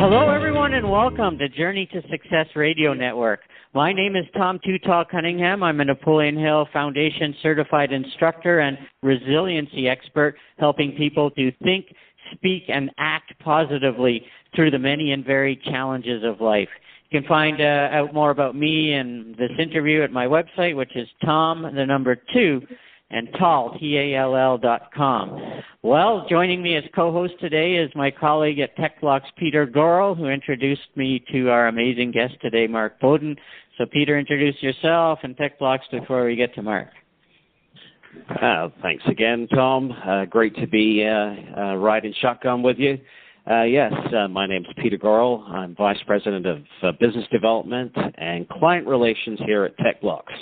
Hello, everyone, and welcome to Journey to Success Radio Network. My name is Tom Too Tall Cunningham. I'm a Napoleon Hill Foundation certified instructor and resiliency expert, helping people to think, speak, and act positively through the many and varied challenges of life. You can find uh, out more about me and this interview at my website, which is Tom, the number two, and Tall, T-A-L-L dot com. Well, joining me as co-host today is my colleague at TechBlocks, Peter Goral, who introduced me to our amazing guest today, Mark Bowden. So, Peter, introduce yourself and TechBlocks before we get to Mark. Uh, thanks again, Tom. Uh, great to be uh, uh riding shotgun with you. Uh, yes, uh, my name is Peter Goral. I'm Vice President of Business Development and Client Relations here at TechBlocks.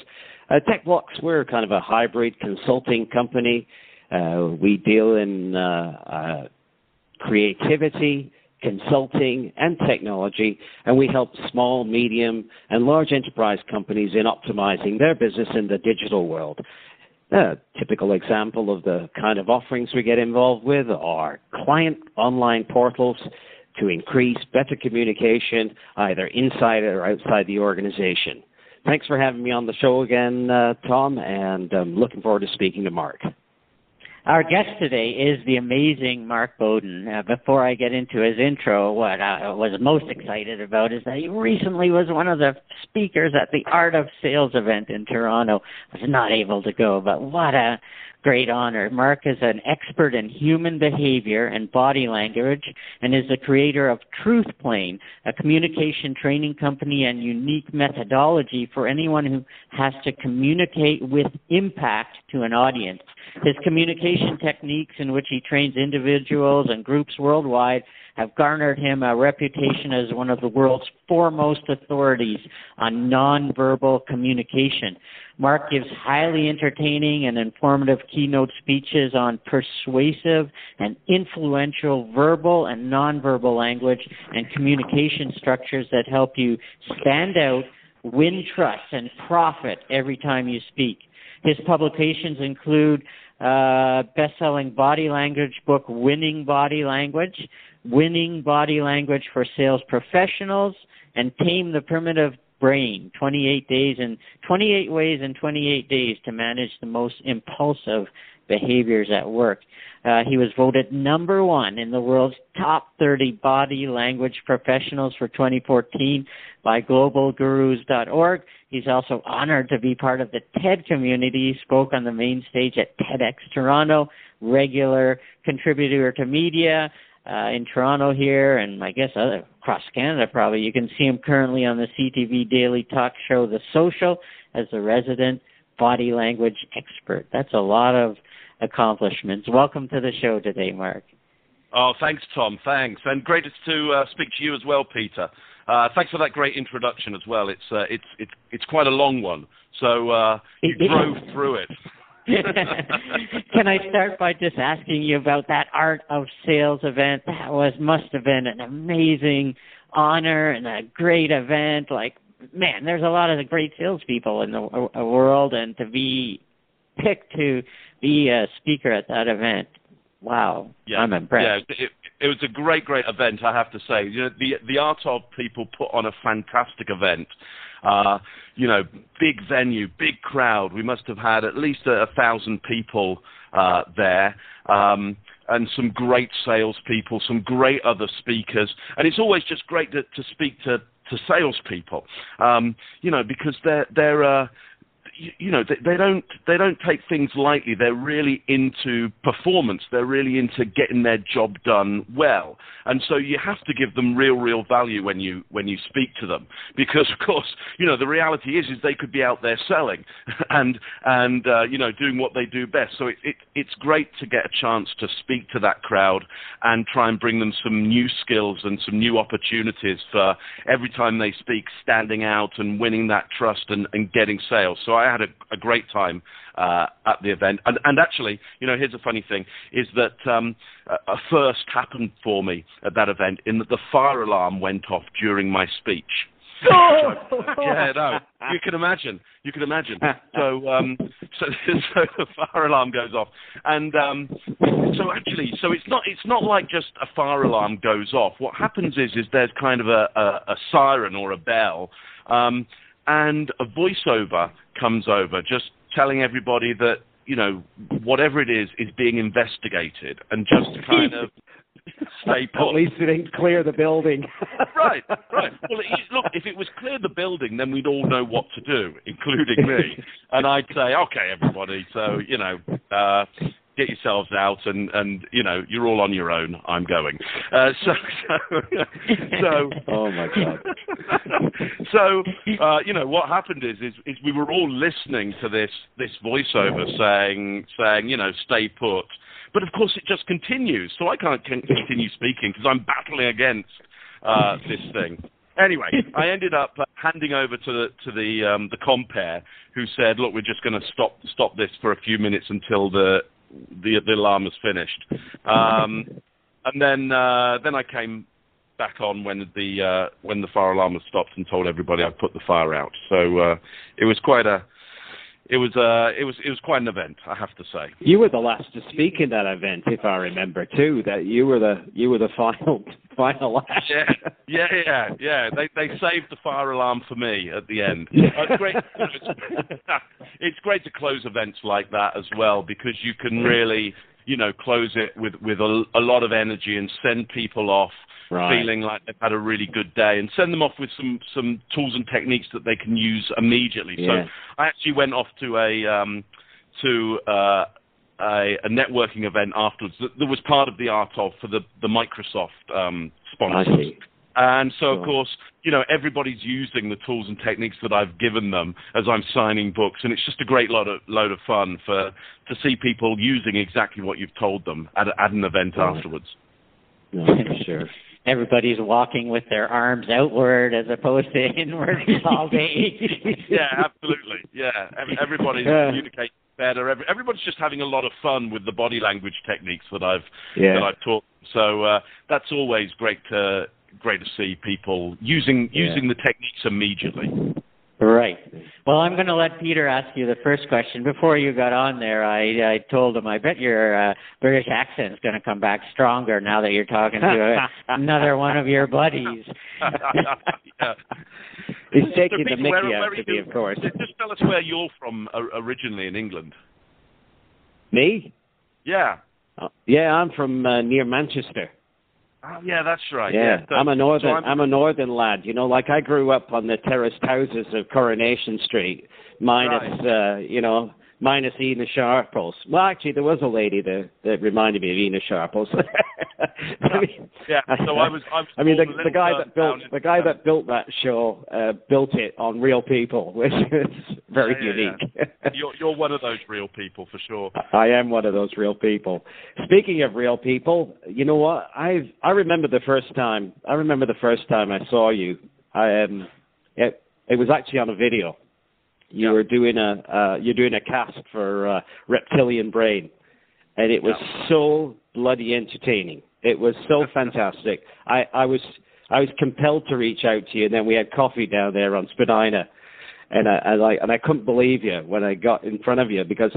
Uh, TechBlocks, we're kind of a hybrid consulting company. Uh, we deal in uh, uh, creativity, consulting, and technology, and we help small, medium, and large enterprise companies in optimizing their business in the digital world. A typical example of the kind of offerings we get involved with are client online portals to increase better communication either inside or outside the organization. Thanks for having me on the show again, uh, Tom, and I'm looking forward to speaking to Mark. Our guest today is the amazing Mark Bowden. Uh, before I get into his intro, what I was most excited about is that he recently was one of the speakers at the Art of Sales event in Toronto. I was not able to go, but what a great honor. Mark is an expert in human behavior and body language and is the creator of TruthPlane, a communication training company and unique methodology for anyone who has to communicate with impact to an audience. His communication techniques in which he trains individuals and groups worldwide have garnered him a reputation as one of the world's foremost authorities on nonverbal communication. Mark gives highly entertaining and informative keynote speeches on persuasive and influential verbal and nonverbal language and communication structures that help you stand out, win trust, and profit every time you speak. His publications include uh, best-selling body language book, Winning Body Language, Winning Body Language for Sales Professionals, and Tame the Primitive Brain, 28 days and 28 ways in 28 days to manage the most impulsive behaviors at work. Uh, he was voted number one in the world's top 30 body language professionals for 2014 by globalgurus.org. He's also honored to be part of the TED community. He spoke on the main stage at TEDx Toronto, regular contributor to media, uh, in Toronto here, and I guess other, across Canada probably. You can see him currently on the CTV daily talk show The Social as the resident body language expert. That's a lot of accomplishments. Welcome to the show today, Mark. Oh, thanks, Tom. Thanks, and great to uh, speak to you as well, Peter. Uh, thanks for that great introduction as well. It's uh, it's it's it's quite a long one, so uh, you drove through it. Can I start by just asking you about that art of sales event? That was must have been an amazing honor and a great event. Like, man, there's a lot of great salespeople in the world, and to be picked to be a speaker at that event, wow, yeah, I'm impressed. Yeah, it, it was a great, great event. I have to say, you know, the the art of people put on a fantastic event. Uh, you know, big venue, big crowd. We must have had at least a, a thousand people uh, there. Um, and some great salespeople, some great other speakers, and it's always just great to, to speak to to salespeople, um, you know, because they're they're uh, you, you know, they, they don't they don't take things lightly. They're really into performance. They're really into getting their job done well, and so you have to give them real, real value when you when you speak to them, because of course, you know, the reality is is they could be out there selling, and and uh, you know doing what they do best. So it, it it's great to get a chance to speak to that crowd and try and bring them some new skills and some new opportunities for every time they speak, standing out and winning that trust and, and getting sales. So I had a, a great time uh, at the event. And, and, actually, you know, here's a funny thing: is that um, a first happened for me at that event in that the fire alarm went off during my speech. Oh! yeah, no, you can imagine. You can imagine. So, um, so, so the fire alarm goes off, and um, so actually, so it's not it's not like just a fire alarm goes off. What happens is is there's kind of a, a, a siren or a bell, um, and a voiceover comes over, just telling everybody that you know whatever it is is being investigated, and just to kind of stay put. At least it didn't clear the building. right, right. Well, it, look, if it was clear the building, then we'd all know what to do, including me. and I'd say, okay, everybody, so you know, uh, get yourselves out and and you know you're all on your own. I'm going. Uh, so so, so oh my god. so uh, you know what happened is, is is we were all listening to this this voiceover saying saying you know stay put. But of course it just continues. So i can't continue speaking because i'm battling against uh, this thing. Anyway, I ended up uh, handing over to the to the um, the compere, who said, "Look, we're just going to stop stop this for a few minutes until the the the alarm was finished. Um, and then uh, then I came back on when the uh, when the fire alarm was stopped and told everybody I'd put the fire out. So uh, it was quite a it was uh it was it was quite an event, I have to say. You were the last to speak in that event, if I remember too. That you were the you were the final final last. Yeah, yeah, yeah, yeah. They they saved the fire alarm for me at the end. Uh, it's great. it's great to close events like that as well because you can really you know close it with with a, a lot of energy and send people off right. feeling like they've had a really good day and send them off with some some tools and techniques that they can use immediately. Yeah. So I actually went off to a um, to uh, a, a, networking event afterwards that, that, was part of the art of for the the Microsoft um, sponsors. And so, of course, you know, everybody's using the tools and techniques that I've given them as I'm signing books, and it's just a great lot of load of fun for to see people using exactly what you've told them at, at an event right. afterwards. No, sure everybody's walking with their arms outward as opposed to inward all day. yeah, absolutely. Yeah, everybody's yeah. communicating better. everybody's just having a lot of fun with the body language techniques that I've yeah. that I've taught. So uh, that's always great to great to see people using yeah. using the techniques immediately. Right. Well, I'm going to let Peter ask you the first question. Before you got on there, I, I told him, I bet your uh, British accent's going to come back stronger now that you're talking to another one of your buddies. yeah. He's taking the Mickey where, out where of me, of course. Just tell us where you're from uh, originally in England. Me? Yeah. Uh, yeah, I'm from uh, near Manchester. Oh, yeah, that's right. Yeah, yeah. So, I'm a northern. so I'm, I'm, a northern lad. You know, like I grew up on the terraced houses of Coronation Street, minus, right. uh, you know, minus Ena Sharples. Well, actually, there was a lady that that reminded me of Ena Sharples. I mean, yeah. So I was. I, was I mean, the, the guy that built the guy that built that show uh, built it on real people, which is very yeah, yeah, unique. Yeah. you're you're one of those real people for sure. I am one of those real people. Speaking of real people, you know what? I I remember the first time. I remember the first time I saw you. I um, it it was actually on a video. You Yeah. were doing a uh, you're doing a cast for uh, Reptilian Brain, and it was so bloody entertaining. It was so fantastic. I I was I was compelled to reach out to you, and then we had coffee down there on Spadina, and I, I like and I couldn't believe you when I got in front of you because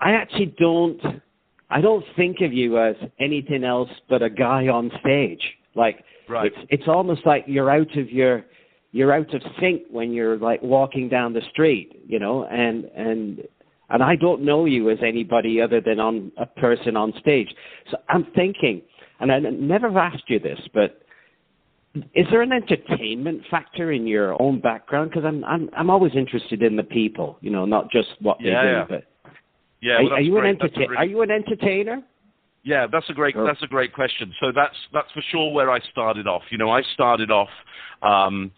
I actually don't I don't think of you as anything else but a guy on stage. Like Right. it's it's almost like you're out of your you're out of sync when you're like walking down the street, you know, and and and I don't know you as anybody other than on a person on stage. So I'm thinking, and I never asked you this, but is there an entertainment factor in your own background? Because I'm I'm I'm always interested in the people, you know, not just what they do. yeah. But Yeah, well, are, are you an great. Entertainer? really- Are you an entertainer? Yeah, that's a great Sure. that's a great question. So that's that's for sure where I started off. You know, I started off um,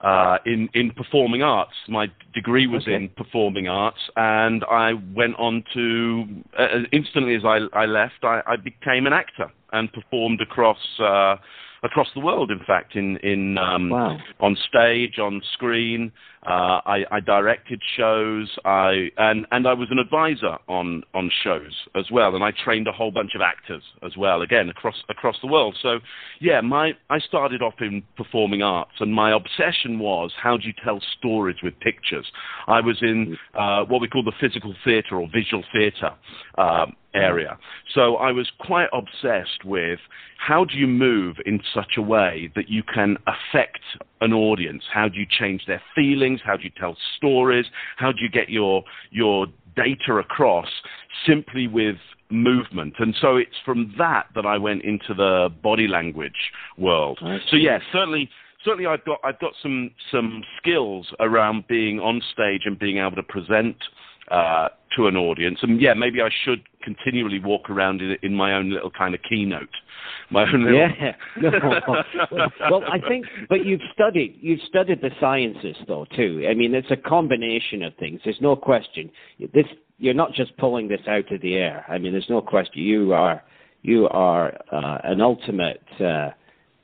uh, in in performing arts. My degree was Okay. in performing arts, and I went on to uh, instantly as I I left, I, I became an actor and performed across. Uh, Across the world, in fact, in in um, Wow. on stage, on screen. Uh, I, I directed shows. I and and I was an advisor on on shows as well, and I trained a whole bunch of actors as well. Again, across across the world. So, yeah, my I started off in performing arts, and my obsession was how do you tell stories with pictures. I was in uh, what we call the physical theatre or visual theatre. Um, area. So I was quite obsessed with how do you move in such a way that you can affect an audience? How do you change their feelings? How do you tell stories? How do you get your your data across simply with movement? And so it's from that that I went into the body language world. So yeah, certainly certainly I've got I've got some some skills around being on stage and being able to present uh, to an audience. And yeah, maybe I should continually walk around in, in my own little kind of keynote, my own little. Yeah. No. well, I think, but you've studied you've studied the sciences though too. I mean, it's a combination of things. There's no question. This you're not just pulling this out of the air. I mean, there's no question. You are you are uh, an ultimate. Uh,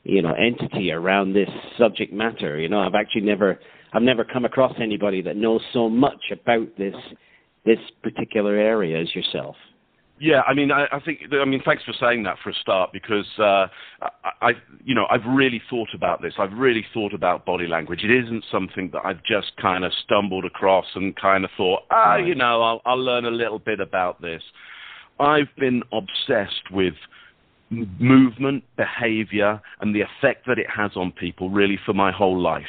you know, entity around this subject matter. You know, I've actually never, I've never come across anybody that knows so much about this, this particular area as yourself. Yeah, I mean, I, I think, I mean, thanks for saying that for a start because uh, I, I, you know, I've really thought about this. I've really thought about body language. It isn't something that I've just kind of stumbled across and kind of thought, ah, you know, I'll, I'll learn a little bit about this. I've been obsessed with movement, behavior, and the effect that it has on people really for my whole life.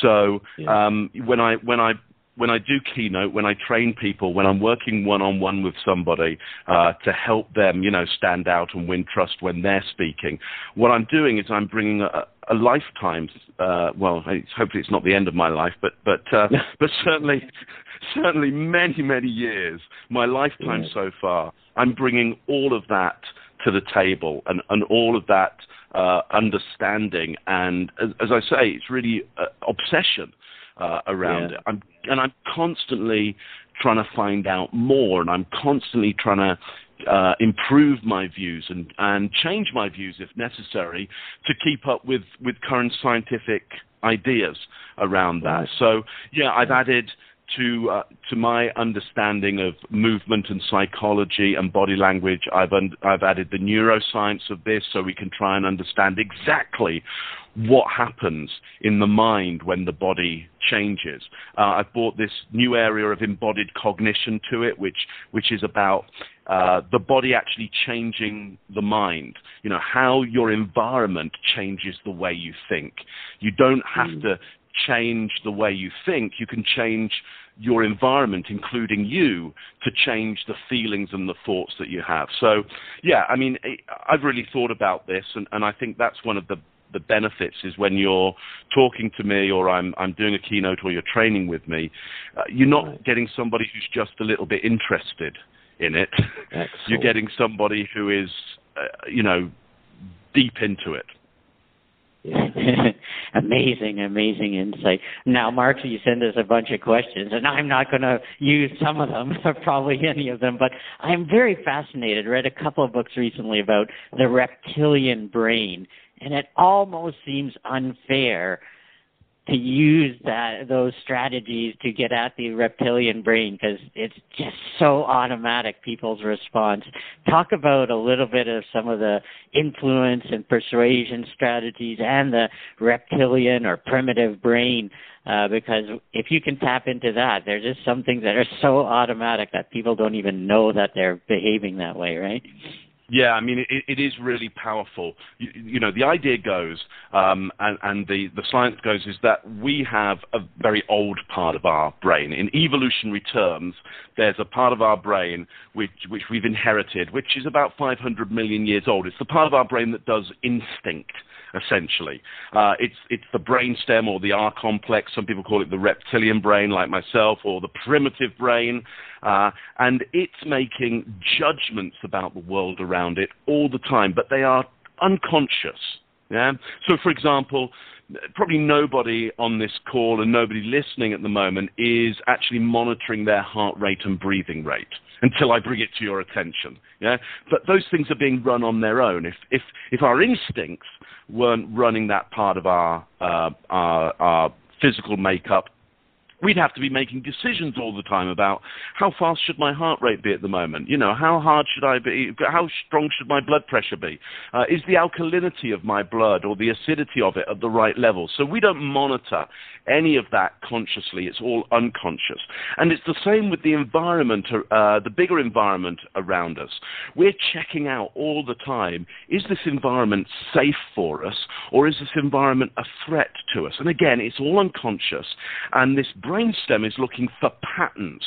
So Yeah. um, when I when I when I do keynote, when I train people, when I'm working one-on-one with somebody uh, to help them, you know, stand out and win trust when they're speaking, what I'm doing is I'm bringing a, a lifetime. Uh, well, it's, hopefully it's not the end of my life, but but uh, but certainly certainly many many years, my lifetime Yeah. so far. I'm bringing all of that to the table and, and all of that uh, understanding and as, as I say, it's really uh, obsession uh, around Yeah. it. I'm and I'm constantly trying to find out more, and I'm constantly trying to uh, improve my views and and change my views if necessary to keep up with with current scientific ideas around that. So yeah, I've added to uh, to my understanding of movement and psychology and body language. I've un- I've added the neuroscience of this, so we can try and understand exactly what happens in the mind when the body changes. Uh, I've brought this new area of embodied cognition to it, which which is about uh, the body actually changing the mind. You know how your environment changes the way you think. You don't have Mm. to change the way you think. You can change your environment, including you, to change the feelings and the thoughts that you have. So, yeah, I mean, I've really thought about this, and, and I think that's one of the the benefits is when you're talking to me or I'm I'm doing a keynote or you're training with me, uh, you're not getting somebody who's just a little bit interested in it. Excellent. You're getting somebody who is, uh, you know, deep into it. Yeah. amazing, amazing insight. Now, Mark, you send us a bunch of questions, and I'm not going to use some of them, probably any of them, but I'm very fascinated. Read a couple of books recently about the reptilian brain, and it almost seems unfair to use that those strategies to get at the reptilian brain because it's just so automatic people's response. Talk about a little bit of some of the influence and persuasion strategies and the reptilian or primitive brain uh, because if you can tap into that there's just some things that are so automatic that people don't even know that they're behaving that way right Yeah, I mean, it, it is really powerful. You, you know, the idea goes, um, and, and the, the science goes, is that we have a very old part of our brain. In evolutionary terms, there's a part of our brain which, which we've inherited, which is about 500 million years old. It's the part of our brain that does instinct essentially. Uh, it's it's the brainstem or the R complex. Some people call it the reptilian brain, like myself, or the primitive brain, uh, and it's making judgments about the world around it all the time, but they are unconscious. Yeah. So, for example, probably nobody on this call and nobody listening at the moment is actually monitoring their heart rate and breathing rate until I bring it to your attention. Yeah? But those things are being run on their own. If, if, if our instincts weren't running that part of our, uh, our, our physical makeup, we'd have to be making decisions all the time about how fast should my heart rate be at the moment? You know, how hard should I be? How strong should my blood pressure be? Uh, is the alkalinity of my blood or the acidity of it at the right level? So we don't monitor any of that consciously. It's all unconscious. And it's the same with the environment, uh, the bigger environment around us. We're checking out all the time, is this environment safe for us or is this environment a threat to us? And again, it's all unconscious. And this brainstem is looking for patterns.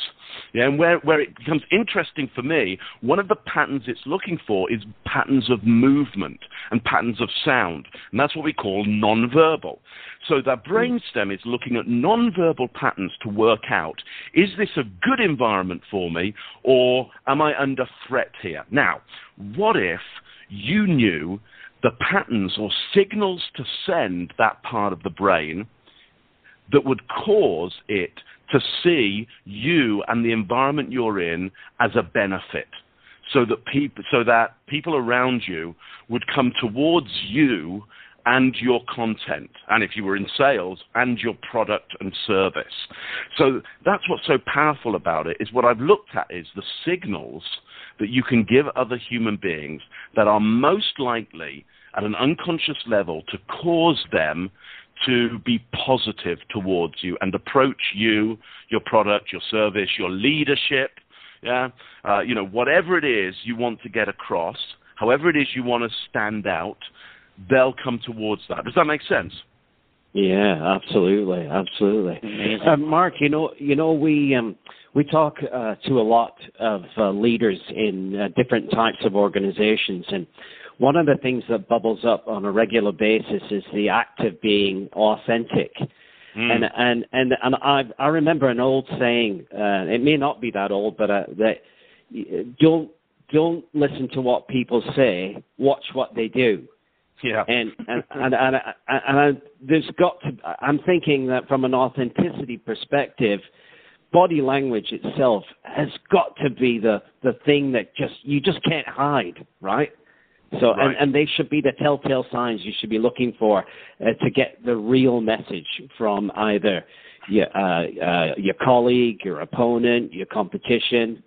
Yeah, and where, where it becomes interesting for me, one of the patterns it's looking for is patterns of movement and patterns of sound. And that's what we call nonverbal. So the hmm. brainstem is looking at nonverbal patterns to work out, is this a good environment for me or am I under threat here? Now, what if you knew the patterns or signals to send that part of the brain that would cause it to see you and the environment you're in as a benefit so that people so that people around you would come towards you and your content and if you were in sales and your product and service. So that's what's so powerful about it is what i've looked at is the signals that you can give other human beings that are most likely at an unconscious level to cause them to be positive towards you and approach you, your product, your service, your leadership, yeah, uh, you know, whatever it is you want to get across, however it is you want to stand out, they'll come towards that. Does that make sense? Yeah, absolutely, absolutely. Uh, Mark, you know, you know, we um, we talk uh, to a lot of uh, leaders in uh, different types of organizations, and one of the things that bubbles up on a regular basis is the act of being authentic. Mm. And and and and I I remember an old saying. Uh, it may not be that old, but uh, that don't don't listen to what people say. Watch what they do. Yeah. And and and, and, and, and I, there's got to. I'm thinking that from an authenticity perspective, body language itself has got to be the the thing that just you just can't hide, right? So, right. and, and they should be the telltale signs you should be looking for uh, to get the real message from either your, uh, uh, your colleague, your opponent, your competition.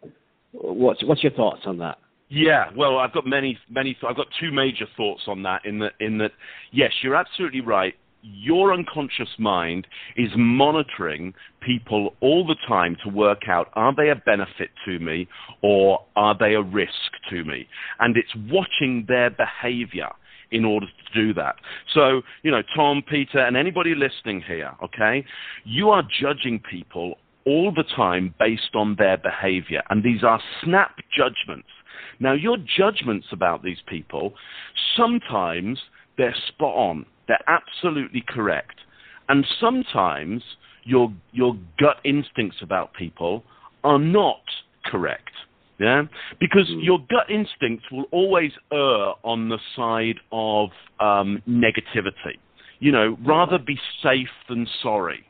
What's, what's your thoughts on that? Yeah, well, I've got many, many. I've got two major thoughts on that. In that, in that, yes, you're absolutely right your unconscious mind is monitoring people all the time to work out are they a benefit to me or are they a risk to me? And it's watching their behavior in order to do that. So, you know, Tom, Peter, and anybody listening here, okay, you are judging people all the time based on their behavior. And these are snap judgments. Now, your judgments about these people, sometimes they're spot on they're absolutely correct. And sometimes your, your gut instincts about people are not correct. Yeah? Because mm. your gut instincts will always err on the side of um, negativity. You know, rather be safe than sorry,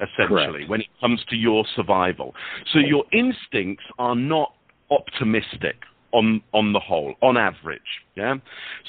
essentially, Correct. when it comes to your survival. So your instincts are not optimistic on on the whole, on average. Yeah.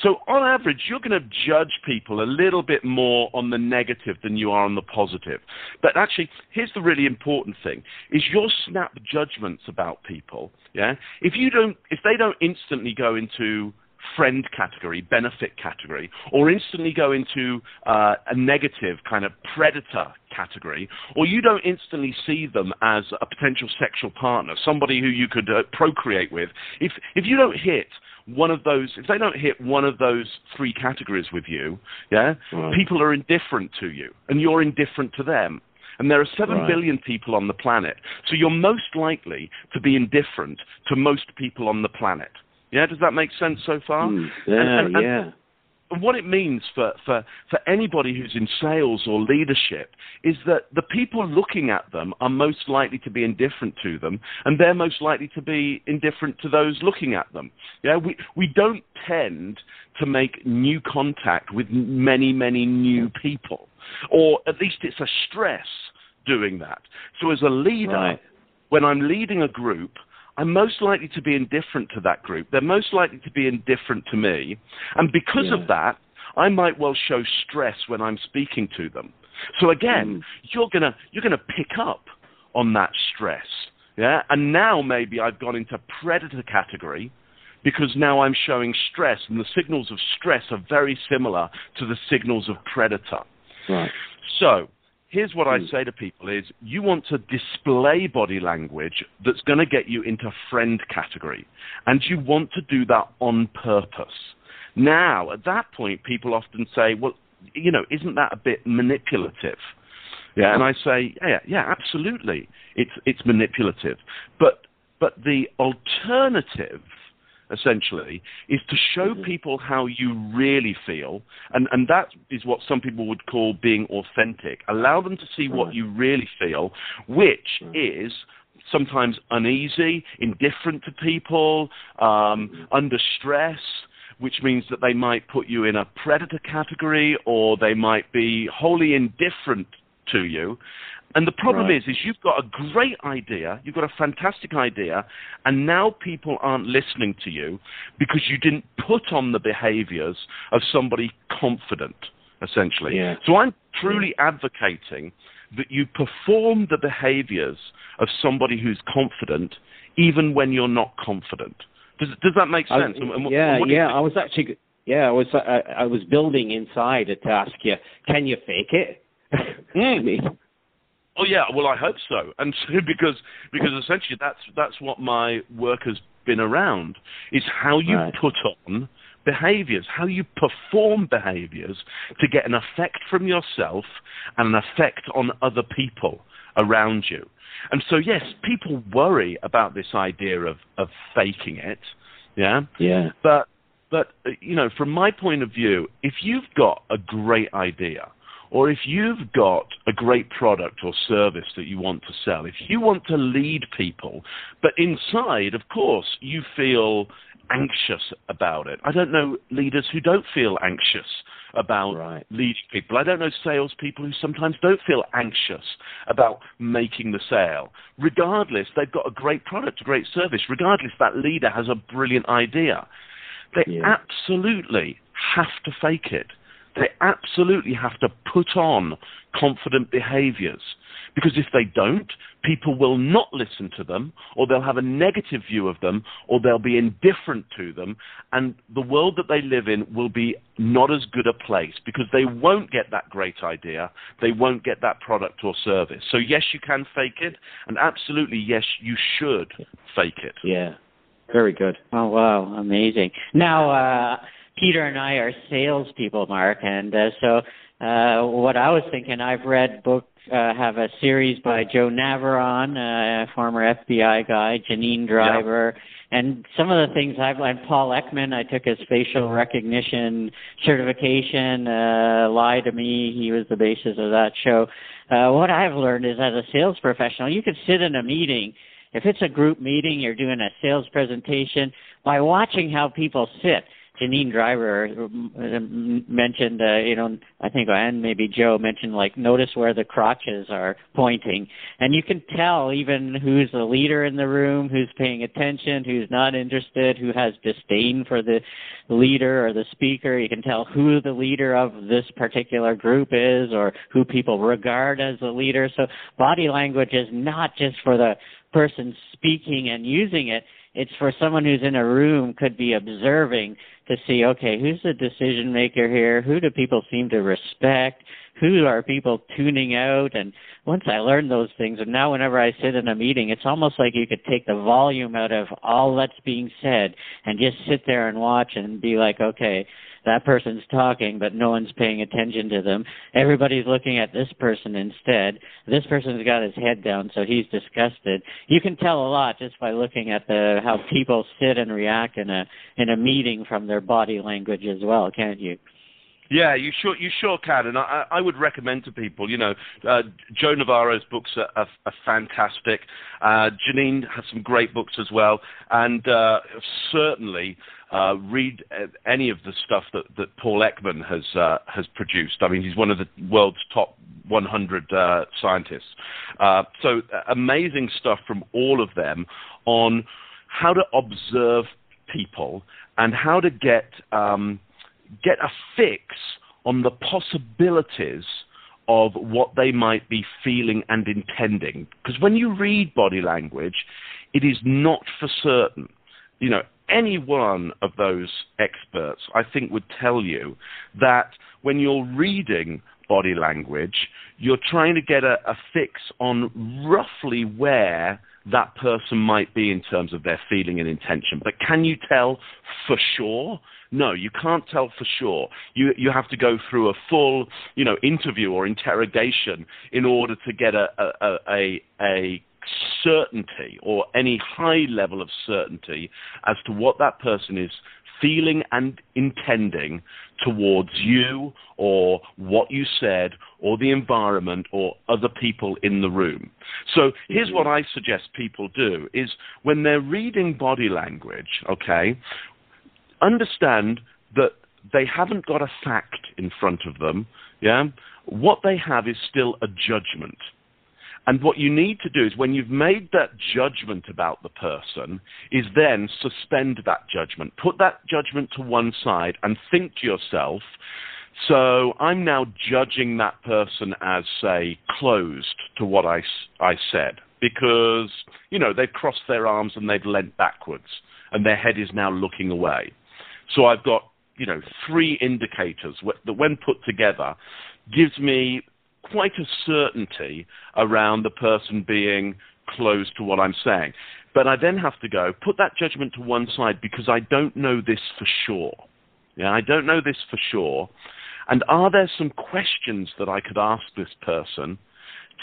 So on average, you're going to judge people a little bit more on the negative than you are on the positive. But actually, here's the really important thing: is your snap judgments about people. Yeah. If you don't, if they don't instantly go into friend category, benefit category, or instantly go into uh, a negative kind of predator category, or you don't instantly see them as a potential sexual partner, somebody who you could uh, procreate with, if, if you don't hit one of those, if they don't hit one of those three categories with you, yeah, Right. people are indifferent to you, and you're indifferent to them. And there are seven Right. billion people on the planet, so you're most likely to be indifferent to most people on the planet. Yeah, does that make sense so far? Mm, yeah, And- and- yeah. and what it means for, for, for anybody who's in sales or leadership is that the people looking at them are most likely to be indifferent to them, and they're most likely to be indifferent to those looking at them. Yeah, we, we don't tend to make new contact with many, many new people, or at least it's a stress doing that. So as a leader, Right. when I'm leading a group, I'm most likely to be indifferent to that group. They're most likely to be indifferent to me. And because Yeah. of that, I might well show stress when I'm speaking to them. So again, Mm. you're gonna you're gonna pick up on that stress. Yeah? And now maybe I've gone into predator category because now I'm showing stress and the signals of stress are very similar to the signals of predator. Right. So, here's what I Hmm. say to people is you want to display body language that's going to get you into friend category. And you want to do that on purpose. Now, at that point, people often say, well, you know, isn't that a bit manipulative? Yeah, and I say, yeah, yeah, absolutely. It's it's manipulative. But but the alternative essentially is to show people how you really feel. And and that is what some people would call being authentic. Allow them to see what you really feel, which is sometimes uneasy, indifferent to people, um, under stress, which means that they might put you in a predator category or they might be wholly indifferent to you. And the problem Right. is, is you've got a great idea, you've got a fantastic idea, and now people aren't listening to you because you didn't put on the behaviors of somebody confident, essentially. Yeah. So I'm truly advocating that you perform the behaviors of somebody who's confident even when you're not confident. Does, does that make sense? And- and yeah, you yeah. I was actually, yeah, I was, I, I was building inside to ask you, can you fake it? Mm. Oh yeah, well I hope so, and so because because essentially that's that's what my work has been around is how you Right. put on behaviors, how you perform behaviors to get an effect from yourself and an effect on other people around you. And so yes, people worry about this idea of of faking it, yeah. yeah, But but uh, you know, from my point of view, if you've got a great idea, or if you've got a great product or service that you want to sell, if you want to lead people, but inside, of course, you feel anxious about it. I don't know leaders who don't feel anxious about Right. leading people. I don't know salespeople who sometimes don't feel anxious about making the sale. Regardless, they've got a great product, a great service. Regardless, that leader has a brilliant idea. They Yeah. absolutely have to fake it. They absolutely have to put on confident behaviors. Because if they don't, people will not listen to them, or they'll have a negative view of them, or they'll be indifferent to them, and the world that they live in will be not as good a place because they won't get that great idea, they won't get that product or service. So yes, you can fake it, and absolutely yes, you should fake it. yeah. Very good. Oh wow, amazing! Now, uh, Peter and I are salespeople, Mark, and uh, so uh, what I was thinking, I've read books, uh, have a series by Joe Navarro, uh, former FBI guy, Janine Driver, and some of the things I've learned. Paul Ekman, I took his facial recognition certification. Uh, Lie to Me, he was the basis of that show. Uh, what I've learned is, as a sales professional, you could sit in a meeting if it's a group meeting, you're doing a sales presentation, by watching how people sit. Janine Driver um, mentioned, uh, you know, I think, and maybe Joe mentioned, like, notice where the crotches are pointing. And you can tell even who's the leader in the room, who's paying attention, who's not interested, who has disdain for the leader or the speaker. You can tell who the leader of this particular group is or who people regard as the leader. So body language is not just for the person speaking and using it. it's for someone who's in a room could be observing to see, okay, who's the decision maker here? Who do people seem to respect? Who are people tuning out? And once I learned those things, and now whenever I sit in a meeting, it's almost like you could take the volume out of all that's being said and just sit there and watch and be like, okay, that person's talking, but no one's paying attention to them. Everybody's looking at this person instead. This person's got his head down, so he's disgusted. You can tell a lot just by looking at the how people sit and react in a in a meeting from their body language as well, can't you? Yeah, you sure you sure can, and I, I would recommend to people. You know, uh, Joe Navarro's books are, are, are fantastic. Uh, Janine has some great books as well, and uh, certainly uh, read uh, any of the stuff that, that Paul Ekman has uh, has produced. I mean, he's one of the world's top 100 uh, scientists. Uh, so uh, amazing stuff from all of them on how to observe people and how to get um, get a fix on the possibilities of what they might be feeling and intending. Because when you read body language, it is not for certain. You know, any one of those experts, I think, would tell you that when you're reading body language, you're trying to get a, a fix on roughly where that person might be in terms of their feeling and intention. But can you tell for sure? No, you can't tell for sure. You you have to go through a full, you know, interview or interrogation in order to get a a a, a certainty or any high level of certainty as to what that person is feeling and intending towards you or what you said or the environment or other people in the room. So here's what I suggest people do is when they're reading body language, okay, understand that they haven't got a fact in front of them, yeah? What they have is still a judgment. And what you need to do is when you've made that judgment about the person, is then suspend that judgment. Put that judgment to one side and think to yourself, so I'm now judging that person as, say, closed to what I, I said because, you know, they've crossed their arms and they've leant backwards and their head is now looking away. So I've got, you know, three indicators that when put together gives me quite a certainty around the person being close to what I'm saying. But I then have to go, put that judgment to one side because I don't know this for sure. Yeah, I don't know this for sure. And are there some questions that I could ask this person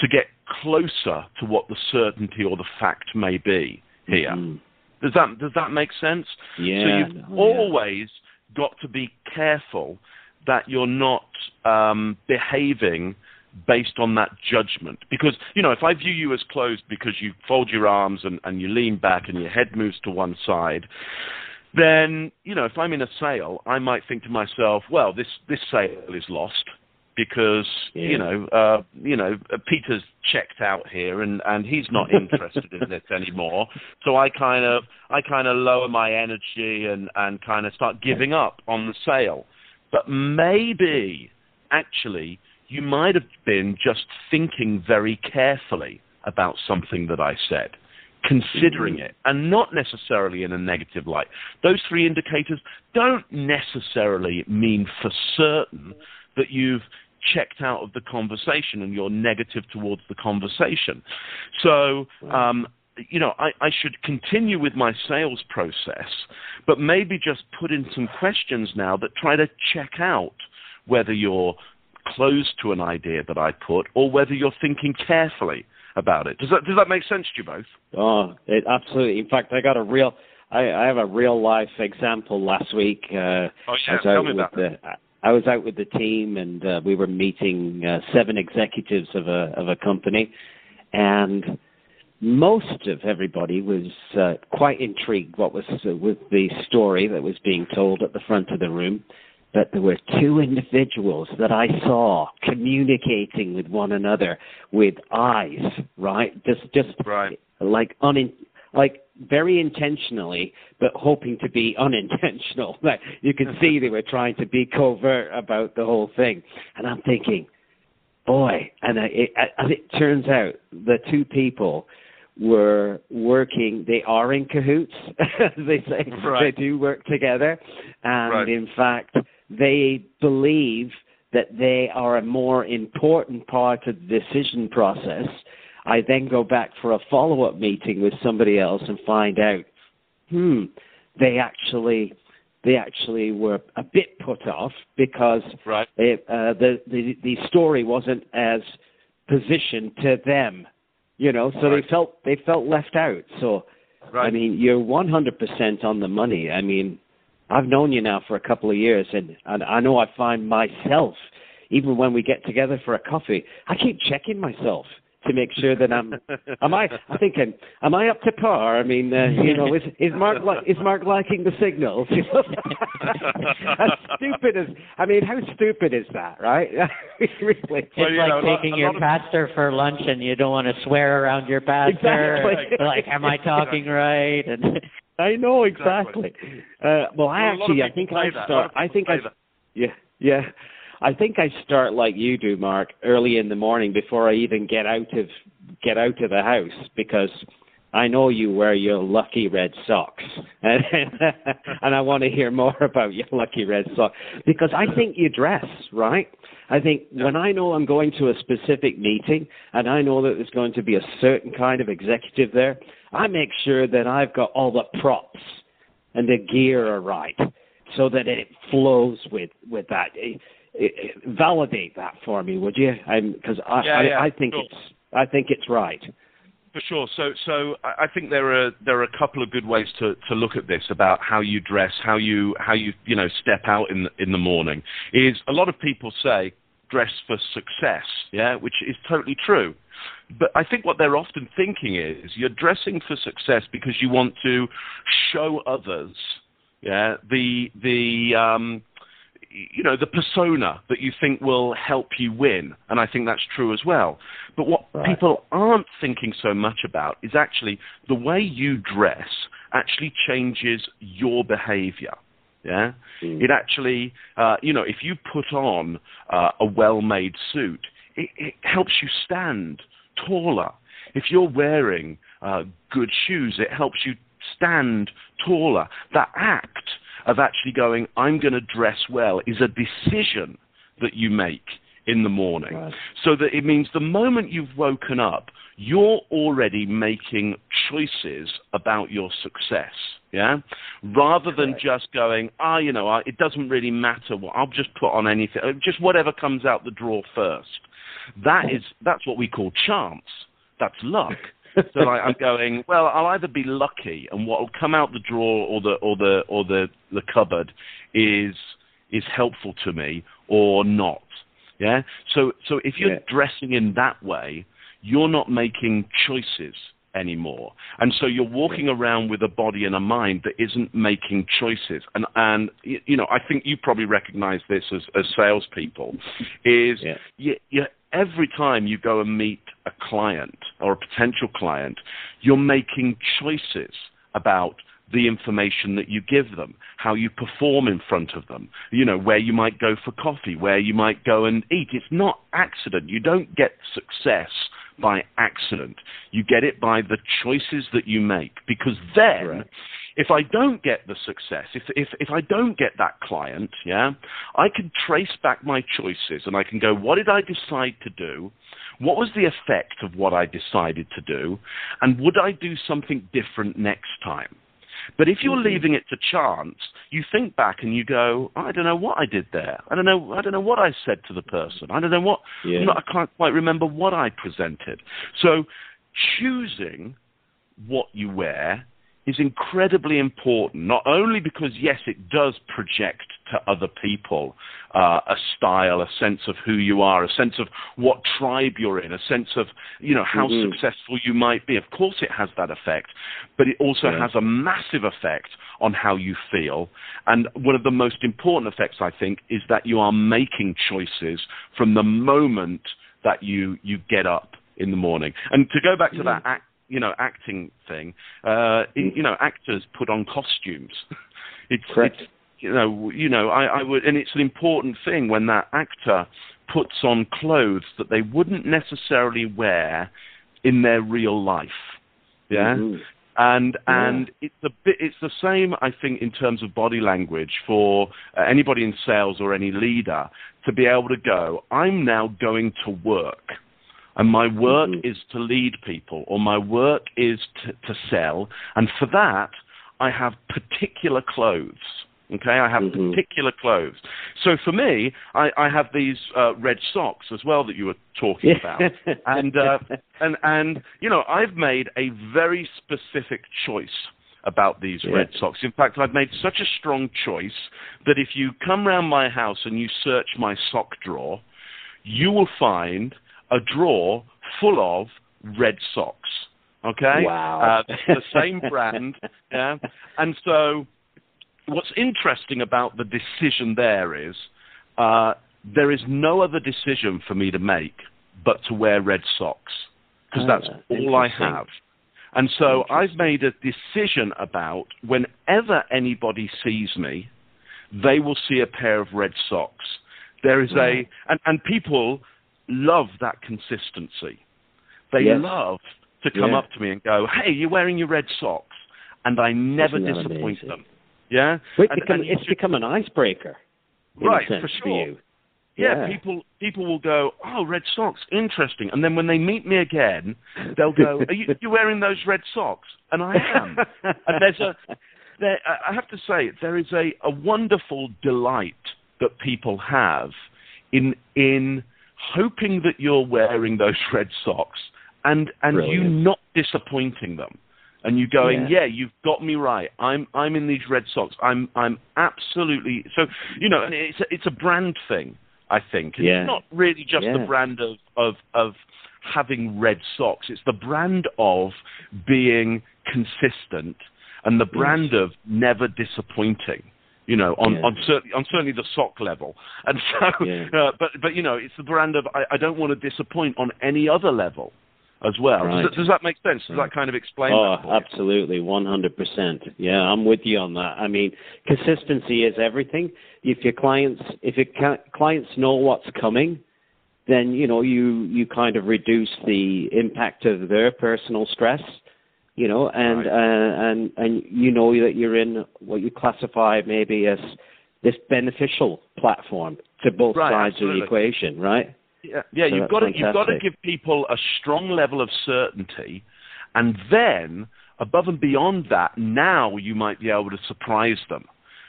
to get closer to what the certainty or the fact may be here? Mm-hmm. Does that does that make sense? Yeah. So you've oh, always yeah. got to be careful that you're not um, behaving based on that judgment. Because, you know, if I view you as closed because you fold your arms and, and you lean back and your head moves to one side, then, you know, if I'm in a sale, I might think to myself, well, this, this sale is lost because, yeah. you know, uh, you know, Peter's checked out here and, and he's not interested in this anymore. So I kind of, I kind of lower my energy and, and kind of start giving up on the sale. But maybe, actually, you might have been just thinking very carefully about something that I said, considering it, and not necessarily in a negative light. Those three indicators don't necessarily mean for certain that you've checked out of the conversation and you're negative towards the conversation. So, um, you know, I, I, should continue with my sales process, but maybe just put in some questions now that try to check out whether you're close to an idea that I put, or whether you're thinking carefully about it. Does that does that make sense to you both? Oh, it absolutely. In fact, I got a real. I, I have a real life example last week. Uh, oh yeah, tell me about the, I was out with the team, and uh, we were meeting uh, seven executives of a of a company, and most of everybody was uh, quite intrigued what was uh, with the story that was being told at the front of the room that there were two individuals that I saw communicating with one another with eyes, right? Just, just right. like unin, like very intentionally, but hoping to be unintentional. Like you can see they were trying to be covert about the whole thing, and I'm thinking, boy, and it, as it turns out, the two people were working. They are in cahoots. they say right. they do work together, and right. in fact, they believe that they are a more important part of the decision process. I then go back for a follow-up meeting with somebody else and find out, hmm, they actually they actually were a bit put off because right. it, uh, the, the the story wasn't as positioned to them, you know. So right. they felt they felt left out. So right. I mean, you're 100% on the money. I mean, I've known you now for a couple of years, and, and I know I find myself, even when we get together for a coffee, I keep checking myself to make sure that I'm. am I? I think am, am I up to par? I mean, uh, you know, is is Mark li- is Mark liking the signals? as stupid as I mean, how stupid is that, right? really. It's well, like know, taking lot, your pastor for lunch and you don't want to swear around your pastor. Exactly. like, am I talking right? And I know exactly. Uh, well, I actually, I think I start. I think I. Yeah, yeah. I think I start like you do, Mark, early in the morning before I even get out of get out of the house because I know you wear your lucky red socks, and, and I want to hear more about your lucky red socks because I think you dress right. I think when I know I'm going to a specific meeting and I know that there's going to be a certain kind of executive there, I make sure that I've got all the props and the gear are right so that it flows with with that validate that for me, would you? Because I, yeah, yeah, I, I, think sure. it's I think it's right. For sure. So, so I think there are there are a couple of good ways to, to look at this about how you dress, how you how you you know step out in the, in the morning. Is a lot of people say dress for success, yeah, which is totally true. But I think what they're often thinking is you're dressing for success because you want to show others, yeah, the the um, you know, the persona that you think will help you win. And I think that's true as well. But what right. people aren't thinking so much about is actually the way you dress actually changes your behavior. Yeah, mm. it actually, uh, you know, if you put on uh, a well-made suit, it, it, helps you stand taller. If you're wearing uh, good shoes, it helps you stand taller. That act of actually going, I'm going to dress well, is a decision that you make in the morning. Right. So that it means the moment you've woken up, you're already making choices about your success. Yeah, rather than Correct. just going, ah, you know, it doesn't really matter what I'll just put on anything, uh, just whatever comes out the drawer first. That is that's what we call chance. That's luck so like, I'm going, well, I'll either be lucky, and what will come out the drawer or the or the or the the cupboard is is helpful to me or not. Yeah. So so if you're yeah. dressing in that way, you're not making choices anymore. And so you're walking around with a body and a mind that isn't making choices. And and you know, I think you probably recognize this as as salespeople, is yeah. you, you, every time you go and meet a client or a potential client, you're making choices about the information that you give them, how you perform in front of them, you know, where you might go for coffee, where you might go and eat. It's not accident. You don't get success by accident. You get it by the choices that you make because then right if I don't get the success, if, if, if I don't get that client, yeah, I can trace back my choices and I can go, what did I decide to do? What was the effect of what I decided to do? And would I do something different next time? But if you're mm-hmm. leaving it to chance, you think back and you go, I don't know what I did there. I don't know. I don't know what I said to the person. I don't know what. Yeah. I can't quite remember what I presented. So choosing what you wear is incredibly important, not only because, yes, it does project to other people uh, a style, a sense of who you are, a sense of what tribe you're in, a sense of, you know, how mm-hmm. successful you might be. Of course it has that effect, but it also yeah. has a massive effect on how you feel. And one of the most important effects, I think, is that you are making choices from the moment that you, you get up in the morning. And to go back to mm-hmm. that act, you know acting thing. Uh, you know, actors put on costumes. it's, Correct. it's you know you know I, I would, and it's an important thing when that actor puts on clothes that they wouldn't necessarily wear in their real life. Yeah. Mhm. and Yeah. and it's a bit it's the same I think in terms of body language for uh, anybody in sales or any leader to be able to go I'm now going to work and my work Mhm. is to lead people or my work is to, to sell and for that I have particular clothes okay I have Mhm. particular clothes so for me I, I have these uh, red socks as well that you were talking about and uh, and and you know I've made a very specific choice about these Yeah. red socks. In fact, I've made such a strong choice that if you come round my house and you search my sock drawer, you will find a drawer full of red socks. Okay, Wow. uh, the same brand. Yeah, and so what's interesting about the decision there is uh, there is no other decision for me to make but to wear red socks because Ah, that's all I have. And so I've made a decision about whenever anybody sees me, they will see a pair of red socks. There is a and, and people love that consistency. They Yes. love to come Yeah. up to me and go, "Hey, you're wearing your red socks," and I never disappoint amazing? them. Yeah, Well, And- it's become, and it's become an icebreaker. Right, sense for sure. you. yeah, Yeah. people people will go, "Oh, red socks, interesting," and then when they meet me again, they'll go, "Are you you wearing those red socks?" And I am. and there's a there, I I have to say there is a, a wonderful delight that people have in in hoping that you're wearing those red socks and and you Brilliant. not disappointing them. And you going Yeah. yeah you've got me right. I'm i'm in these red socks. I'm i'm absolutely so you know and it's a, it's a brand thing i think. It's Yeah. not really just the brand of of of having red socks. It's the brand of being consistent and the brand of never disappointing you know on Yeah. on certainly on certainly the sock level and so Yeah. uh, but but you know it's the brand of I, I don't want to disappoint on any other level as well does, Right. that, does that make sense does that kind of explain Oh, absolutely, one hundred percent. Yeah, I'm with you on that. I mean, consistency is everything. If your clients, if your clients know what's coming, then you know you you kind of reduce the impact of their personal stress. You know, and Right. uh, and and you know that you're in what you classify maybe as this beneficial platform to both Right, sides absolutely. of the equation, right? Yeah, yeah. So you've got to you've got to give people a strong level of certainty, and then above and beyond that, now you might be able to surprise them.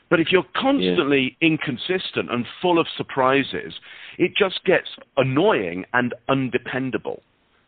But if you're constantly inconsistent and full of surprises, it just gets annoying and undependable.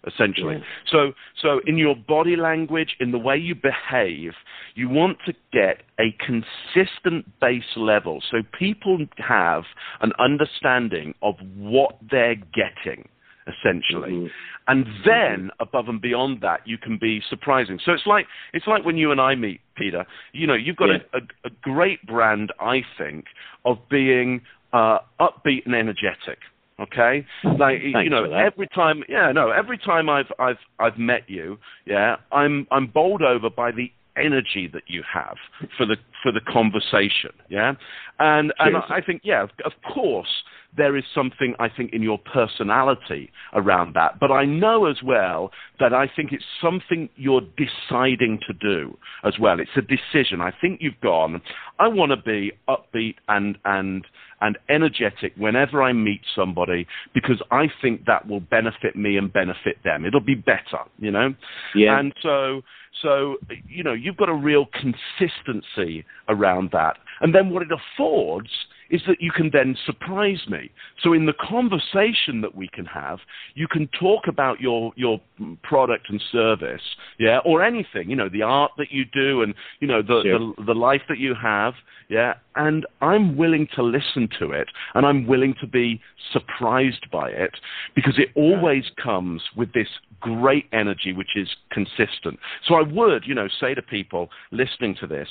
Essentially, Yeah. so so in your body language, in the way you behave, you want to get a consistent base level, so people have an understanding of what they're getting essentially. Mhm. And then above and beyond that, you can be surprising. So it's like it's like when you and I meet, Peter. You know, you've got Yeah. a, a, a great brand, I think, of being uh, upbeat and energetic. Okay, like you know, every time, yeah, no, every time I've I've I've met you, yeah, I'm I'm bowled over by the energy that you have for the for the conversation, yeah, and and I think yeah, of, of course there is something I think in your personality around that, but I know as well that I think it's something you're deciding to do as well. It's a decision. I think you've gone. I want to be upbeat and and and energetic whenever I meet somebody because I think that will benefit me and benefit them. It'll be better, you know. Yeah. And so, so you know, you've got a real consistency around that. And then what it affords is that you can then surprise me. So in the conversation that we can have, you can talk about your your product and service, yeah, or anything, you know, the art that you do and you know the Sure. the, the life that you have, yeah. And I'm willing to listen to it, and I'm willing to be surprised by it because it always comes with this great energy which is consistent. So I would, you know, say to people listening to this,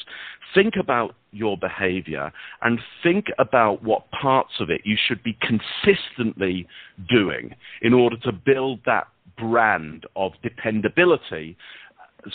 think about your behavior and think about what parts of it you should be consistently doing in order to build that brand of dependability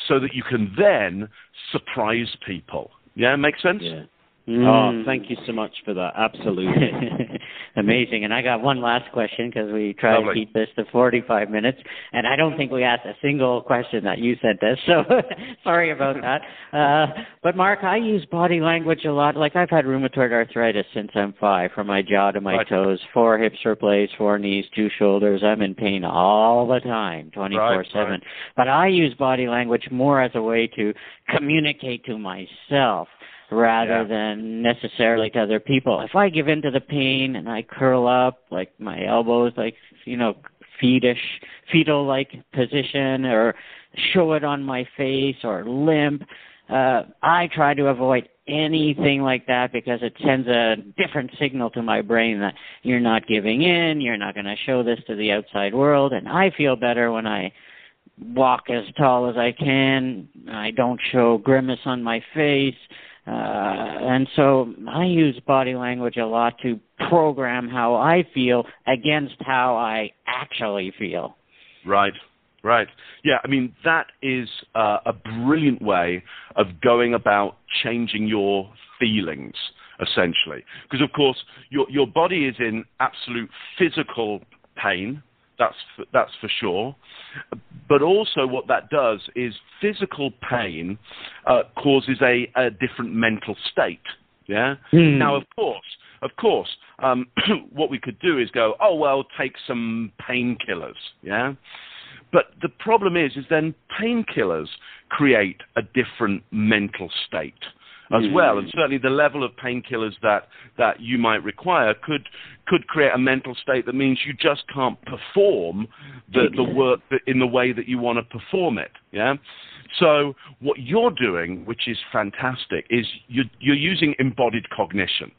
so that you can then surprise people. Yeah, make sense? Yeah. Mm. Oh, thank you so much for that. Absolutely. amazing. And I got one last question because we try Lovely. to keep this to 45 minutes, and I don't think we asked a single question that you sent us. So sorry about that. Uh, but Mark, I use body language a lot. Like I've had rheumatoid arthritis since I'm five, from my jaw to my Right. toes, four hips replaced, four knees, two shoulders. I'm in pain all the time, 24/7. right. But I use body language more as a way to communicate to myself rather Yeah. than necessarily to other people. If I give in to the pain and I curl up, like my elbows, like you know, fetish, fetal like position, or show it on my face or limp, uh, I try to avoid anything like that because it sends a different signal to my brain that you're not giving in, you're not going to show this to the outside world, and I feel better when I walk as tall as I can. I don't show grimace on my face. Uh, and so I use body language a lot to program how I feel against how I actually feel. Right, right. Yeah, I mean, that is uh, a brilliant way of going about changing your feelings, essentially. Because, of course, your, your body is in absolute physical pain. That's for, that's for sure. But also, what that does is physical pain uh, causes a, a different mental state. Yeah. Hmm. Now, of course, of course, um, what we could do is go, oh well, take some painkillers. Yeah. But the problem is, is then painkillers create a different mental state as hmm. well, and certainly the level of painkillers that that you might require could could create a mental state that means you just can't perform the hmm. the work in the way that you want to perform it. Yeah. So what you're doing, which is fantastic, is you're, you're using embodied cognition,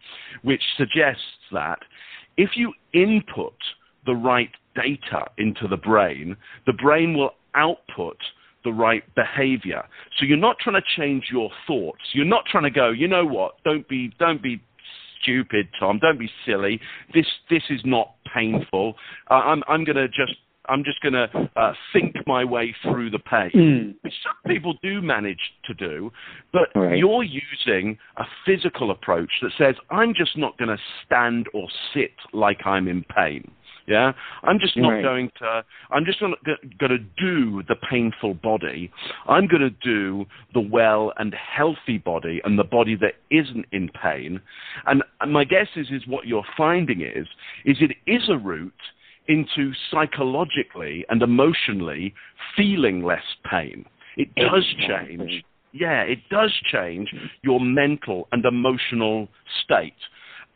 which suggests that if you input the right data into the brain, the brain will output the right behavior. So you're not trying to change your thoughts. You're not trying to go, you know what, don't be don't be stupid, Tom. Don't be silly. This this is not painful. Uh, I'm I'm going to just I'm just going to uh, think my way through the pain, Mm. which some people do manage to do, but Right. you're using a physical approach that says I'm just not going to stand or sit like I'm in pain. Yeah, I'm just not Right. going to. I'm just not going to do the painful body. I'm going to do the well and healthy body and the body that isn't in pain. And, and my guess is, is what you're finding is, is it is a route into psychologically and emotionally feeling less pain. It does change. Yeah, it does change mm-hmm. your mental and emotional state.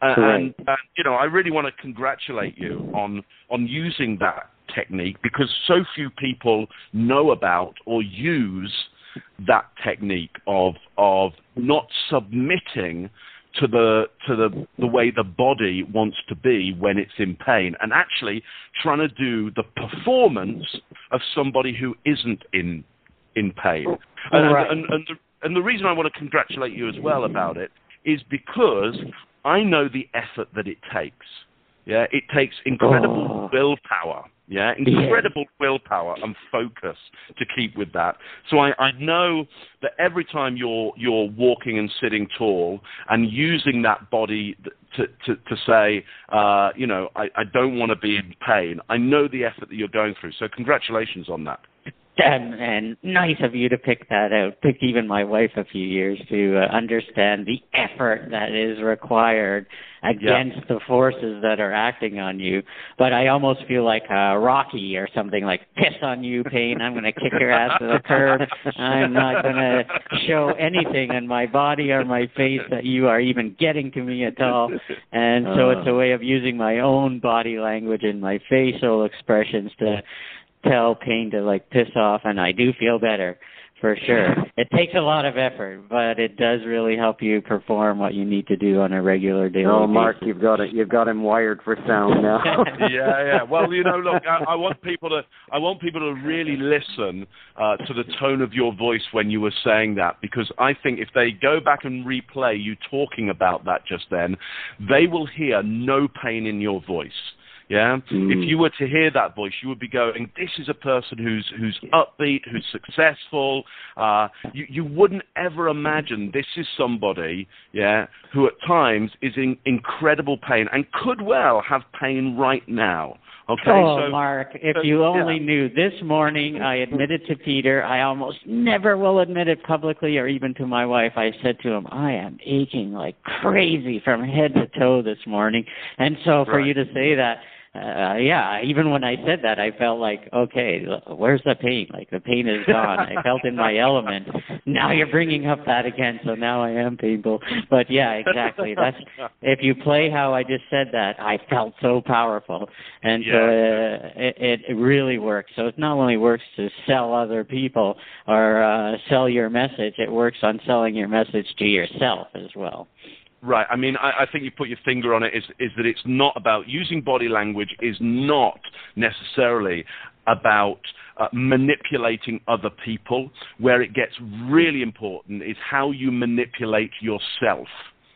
Uh, and uh, you know, I really want to congratulate you on on using that technique because so few people know about or use that technique of of not submitting to the to the the way the body wants to be when it's in pain and actually trying to do the performance of somebody who isn't in in pain. And, Right. and, and, the, and the reason I want to congratulate you as well about it is because I know the effort that it takes. Yeah, it takes incredible Oh. willpower. Yeah, incredible willpower and focus to keep with that. So I, I know that every time you're you're walking and sitting tall and using that body to to, to say, uh, you know, I, I don't want to be in pain. I know the effort that you're going through. So congratulations on that. And, and nice of you to pick that out. Took even my wife a few years to uh, understand the effort that is required against the forces that are acting on you. But I almost feel like uh, Rocky or something like piss on you, pain. I'm going to kick your ass to the curb. I'm not going to show anything in my body or my face that you are even getting to me at all. And so it's a way of using my own body language and my facial expressions to tell pain to like piss off and I do feel better for sure. It takes a lot of effort, but it does really help you perform what you need to do on a regular daily Oh, Mark, basis. you've got it. You've got him wired for sound now. yeah, yeah. Well, you know, look, I, I want people to, I want people to really listen uh, to the tone of your voice when you were saying that, because I think if they go back and replay you talking about that just then, they will hear no pain in your voice. Yeah. Mm. If you were to hear that voice, you would be going, "This is a person who's who's upbeat, who's successful." Uh, you you wouldn't ever imagine this is somebody, yeah, who at times is in incredible pain and could well have pain right now. Okay. oh, so Mark, if so, you yeah. only knew. This morning, I admitted to Peter. I almost never will admit it publicly or even to my wife. I said to him, "I am aching like crazy from head to toe this morning." And so, for Right. you to say that, uh, yeah, even when I said that, I felt like, okay, where's the pain? Like the pain is gone. I felt in my element. Now you're bringing up that again, so now I am painful. But yeah, exactly. That's if you play how I just said that, I felt so powerful, and so uh, it, it really works. So it not only works to sell other people or uh, sell your message, it works on selling your message to yourself as well. Right. I mean, I, I think you put your finger on it. Is is that it's not about using body language. Is not necessarily about uh, manipulating other people. Where it gets really important is how you manipulate yourself.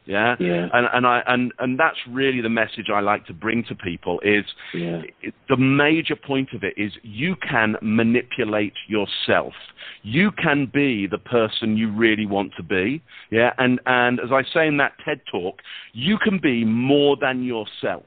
Yeah. Yeah. And and I and and that's really the message I like to bring to people is Yeah. it- the major point of it is you can manipulate yourself. You can be the person you really want to be. Yeah, and and as I say in that TED talk, you can be more than yourself.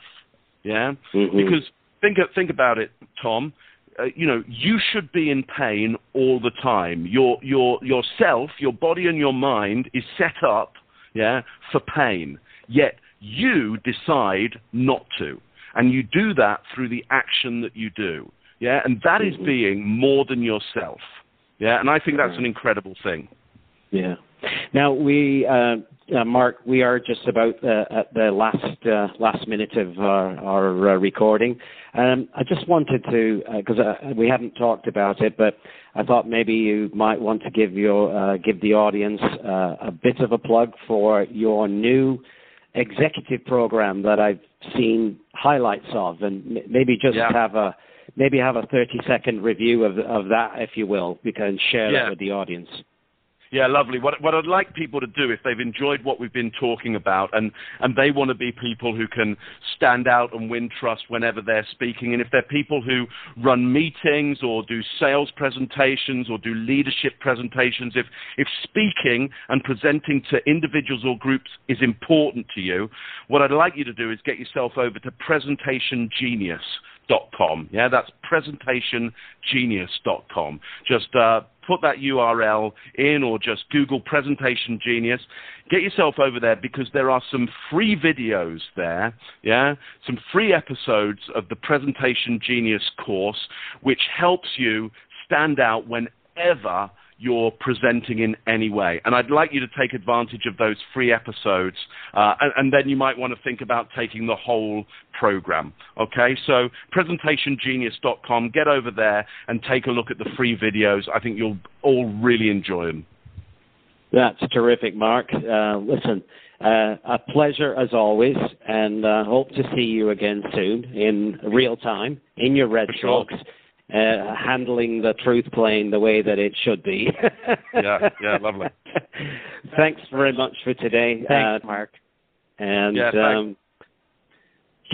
Yeah, Mhm. because think think about it, Tom. Uh, you know, you should be in pain all the time. Your your yourself, your body and your mind is set up, yeah, for pain. Yet you decide not to, and you do that through the action that you do. Yeah, and that is Mhm. being more than yourself. Yeah, and I think that's an incredible thing. Yeah. Now we, uh, uh, Mark, we are just about uh, at the last uh, last minute of our, our uh, recording. Um, I just wanted to, because uh, we haven't talked about it, but I thought maybe you might want to give your uh, give the audience uh, a bit of a plug for your new executive program that I've seen highlights of, and m- maybe just Yeah. have a maybe have a 30 second review of of that, if you will, because share Yeah. that with the audience. Yeah, lovely. What, what I'd like people to do, if they've enjoyed what we've been talking about, and, and they want to be people who can stand out and win trust whenever they're speaking, and if they're people who run meetings or do sales presentations or do leadership presentations, if, if speaking and presenting to individuals or groups is important to you, what I'd like you to do is get yourself over to presentationgenius.com. Yeah, that's presentationgenius.com. Just uh, put that URL in or just Google Presentation Genius. Get yourself over there because there are some free videos there, yeah, some free episodes of the Presentation Genius course, which helps you stand out whenever you're presenting in any way. And I'd like you to take advantage of those free episodes, uh, and, and then you might want to think about taking the whole program. Okay, so presentationgenius.com, get over there and take a look at the free videos. I think you'll all really enjoy them. That's terrific, Mark. Uh, listen, uh, a pleasure as always, and uh, hope to see you again soon in real time in your Red sure. socks, uh, handling the Truthplane the way that it should be. Yeah, yeah, lovely. Thanks very much for today, Thanks, uh, Mark. and Yeah, thanks. um,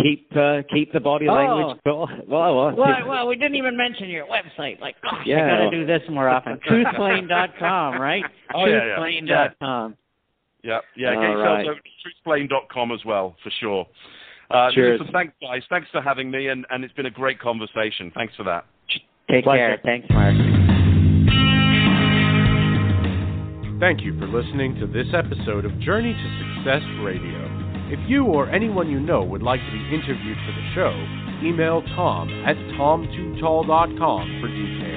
keep uh, keep the body Oh. language. Well, well, well, Well, well, we didn't even mention your website. Like, gosh, Yeah. I got to do this more often. Truthplane.com, right? Oh, yeah, yeah. Truthplane.com. Yeah, yeah, get yourself right. over to truthplane.com as well, for sure. Uh, Cheers. listen, thanks, guys. Thanks for having me, and, and it's been a great conversation. Thanks for that. Take Pleasure. care. Thanks, Mark. Thank you for listening to this episode of Journey to Success Radio. If you or anyone you know would like to be interviewed for the show, email tom at tom2tall.com for details.